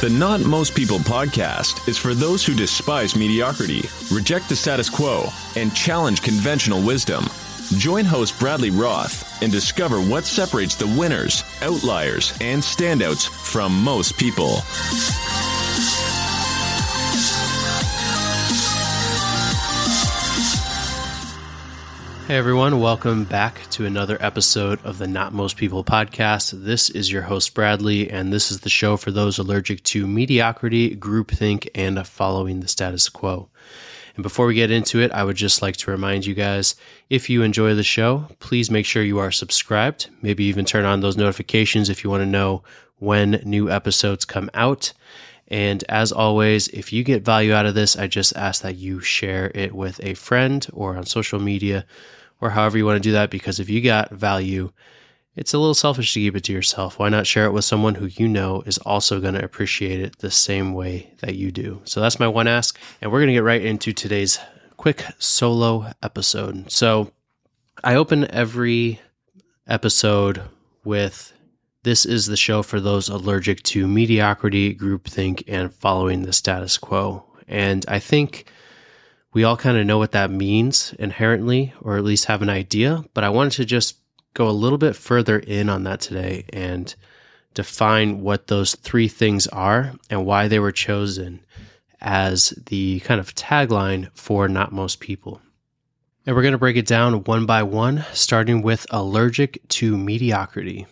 The Not Most People podcast is for those who despise mediocrity, reject the status quo, and challenge conventional wisdom. Join host Bradley Roth and discover what separates the winners, outliers, and standouts from most people. Hey everyone, welcome back to another episode of the Not Most People podcast. This is your host Bradley, and this is the show for those allergic to mediocrity, groupthink, and following the status quo. And before we get into it, I would just like to remind you guys if you enjoy the show, please make sure you are subscribed. Maybe even turn on those notifications if you want to know when new episodes come out. And as always, if you get value out of this, I just ask that you share it with a friend or on social media or however you want to do that. Because if you got value, it's a little selfish to keep it to yourself. Why not share it with someone who you know is also going to appreciate it the same way that you do? So that's my one ask. And we're going to get right into today's quick solo episode. So I open every episode with this is the show for those allergic to mediocrity, groupthink, and following the status quo. And I think we all kind of know what that means inherently, or at least have an idea. But I wanted to just go a little bit further in on that today and define what those three things are and why they were chosen as the kind of tagline for Not Most People. And we're going to break it down one by one, starting with allergic to mediocrity.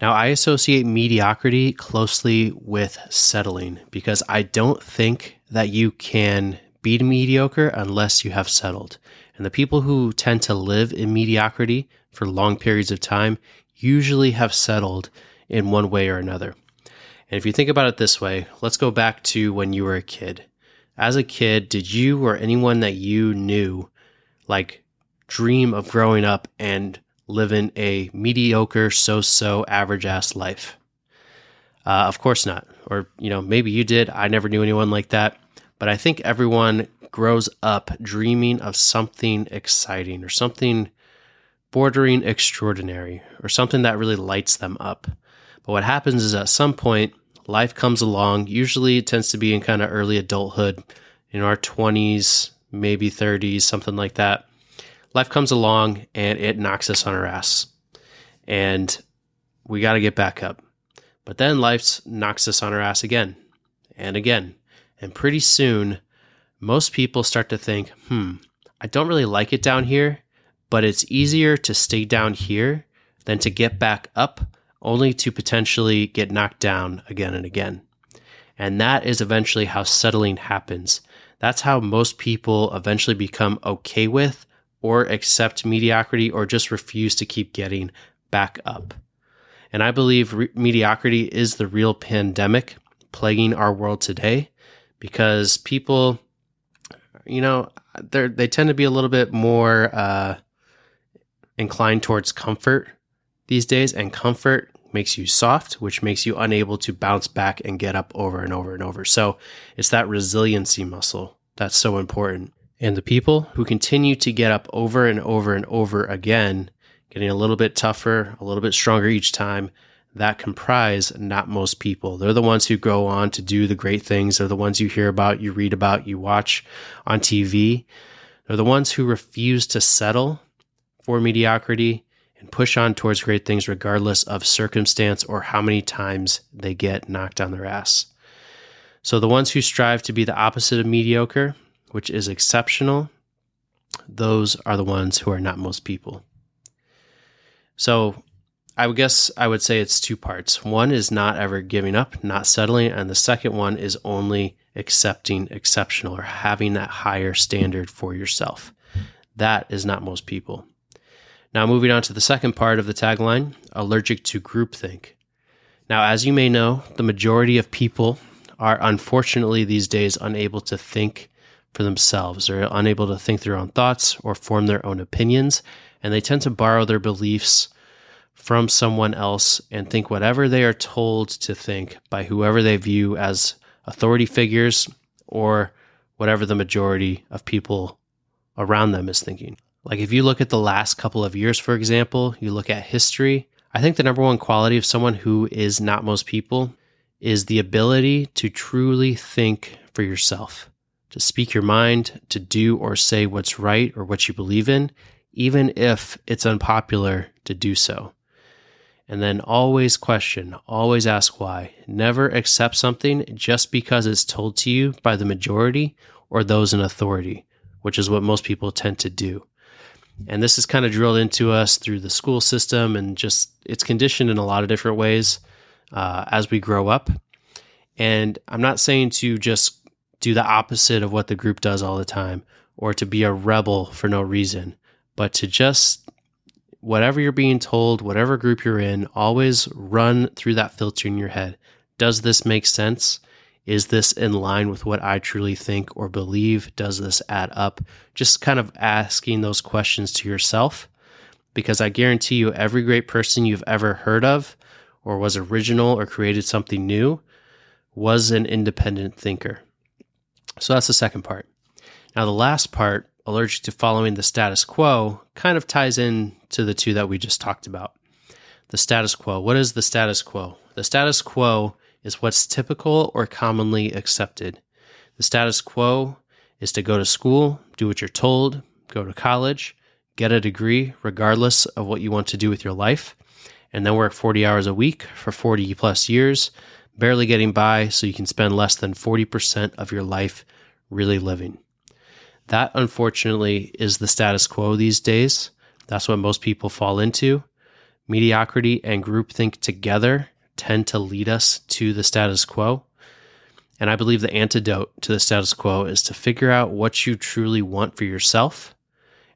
Now, I associate mediocrity closely with settling because I don't think that you can be mediocre unless you have settled. And the people who tend to live in mediocrity for long periods of time usually have settled in one way or another. And if you think about it this way, let's go back to when you were a kid. As a kid, did you or anyone that you knew like dream of growing up and living a mediocre, so so average ass life? Uh, of course not. Or, you know, maybe you did. I never knew anyone like that. But I think everyone grows up dreaming of something exciting or something bordering extraordinary or something that really lights them up. But what happens is at some point, life comes along. Usually it tends to be in kind of early adulthood, in our 20s, maybe 30s, something like that. Life comes along and it knocks us on our ass. And we got to get back up. But then life knocks us on our ass again and again and pretty soon, most people start to think, hmm, I don't really like it down here, but it's easier to stay down here than to get back up, only to potentially get knocked down again and again. And that is eventually how settling happens. That's how most people eventually become okay with or accept mediocrity or just refuse to keep getting back up. And I believe re- mediocrity is the real pandemic plaguing our world today because people, you know, they they tend to be a little bit more uh, inclined towards comfort these days, and comfort makes you soft, which makes you unable to bounce back and get up over and over and over. So it's that resiliency muscle that's so important. And the people who continue to get up over and over and over again, getting a little bit tougher, a little bit stronger each time, that comprise not most people. They're the ones who go on to do the great things. They're the ones you hear about, you read about, you watch on TV. They're the ones who refuse to settle for mediocrity and push on towards great things regardless of circumstance or how many times they get knocked on their ass. So the ones who strive to be the opposite of mediocre, which is exceptional, those are the ones who are not most people. So I would guess I would say it's two parts. One is not ever giving up, not settling, and the second one is only accepting exceptional or having that higher standard for yourself. That is not most people. Now, moving on to the second part of the tagline allergic to groupthink. Now, as you may know, the majority of people are unfortunately these days unable to think for themselves. They're unable to think their own thoughts or form their own opinions, and they tend to borrow their beliefs from someone else and think whatever they are told to think by whoever they view as authority figures or whatever the majority of people around them is thinking. Like if you look at the last couple of years, for example, you look at history, I think the number one quality of someone who is not most people is the ability to truly think for yourself, to speak your mind, to do or say what's right or what you believe in, even if it's unpopular to do so. And then always question, always ask why. Never accept something just because it's told to you by the majority or those in authority, which is what most people tend to do. And this is kind of drilled into us through the school system and just it's conditioned in a lot of different ways uh, as we grow up. And I'm not saying to just do the opposite of what the group does all the time or to be a rebel for no reason, but to just whatever you're being told, whatever group you're in, always run through that filter in your head. Does this make sense? Is this in line with what I truly think or believe? Does this add up? Just kind of asking those questions to yourself because I guarantee you, every great person you've ever heard of or was original or created something new was an independent thinker. So that's the second part. Now, the last part allergic to following the status quo kind of ties in to the two that we just talked about. The status quo. What is the status quo? The status quo is what's typical or commonly accepted. The status quo is to go to school, do what you're told, go to college, get a degree, regardless of what you want to do with your life, and then work 40 hours a week for 40 plus years, barely getting by so you can spend less than 40% of your life really living. That, unfortunately, is the status quo these days. That's what most people fall into. Mediocrity and groupthink together tend to lead us to the status quo. And I believe the antidote to the status quo is to figure out what you truly want for yourself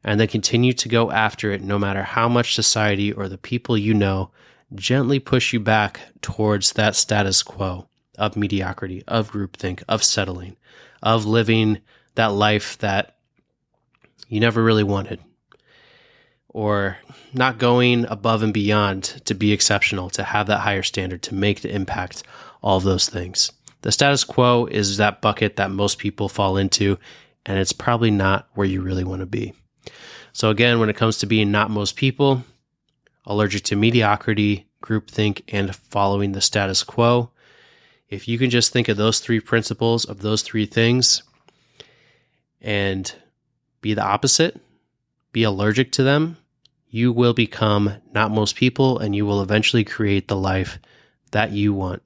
and then continue to go after it no matter how much society or the people you know gently push you back towards that status quo of mediocrity, of groupthink, of settling, of living that life that you never really wanted, or not going above and beyond to be exceptional, to have that higher standard, to make the impact, all of those things. The status quo is that bucket that most people fall into, and it's probably not where you really want to be. So, again, when it comes to being not most people, allergic to mediocrity, groupthink, and following the status quo, if you can just think of those three principles of those three things, and be the opposite, be allergic to them, you will become not most people and you will eventually create the life that you want.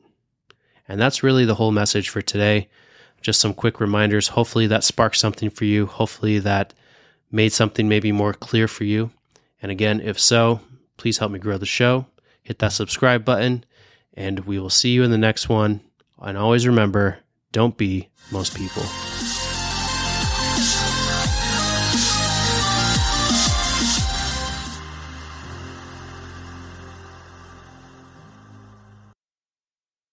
And that's really the whole message for today. Just some quick reminders. Hopefully that sparked something for you. Hopefully that made something maybe more clear for you. And again, if so, please help me grow the show. Hit that subscribe button, and we will see you in the next one. And always remember don't be most people.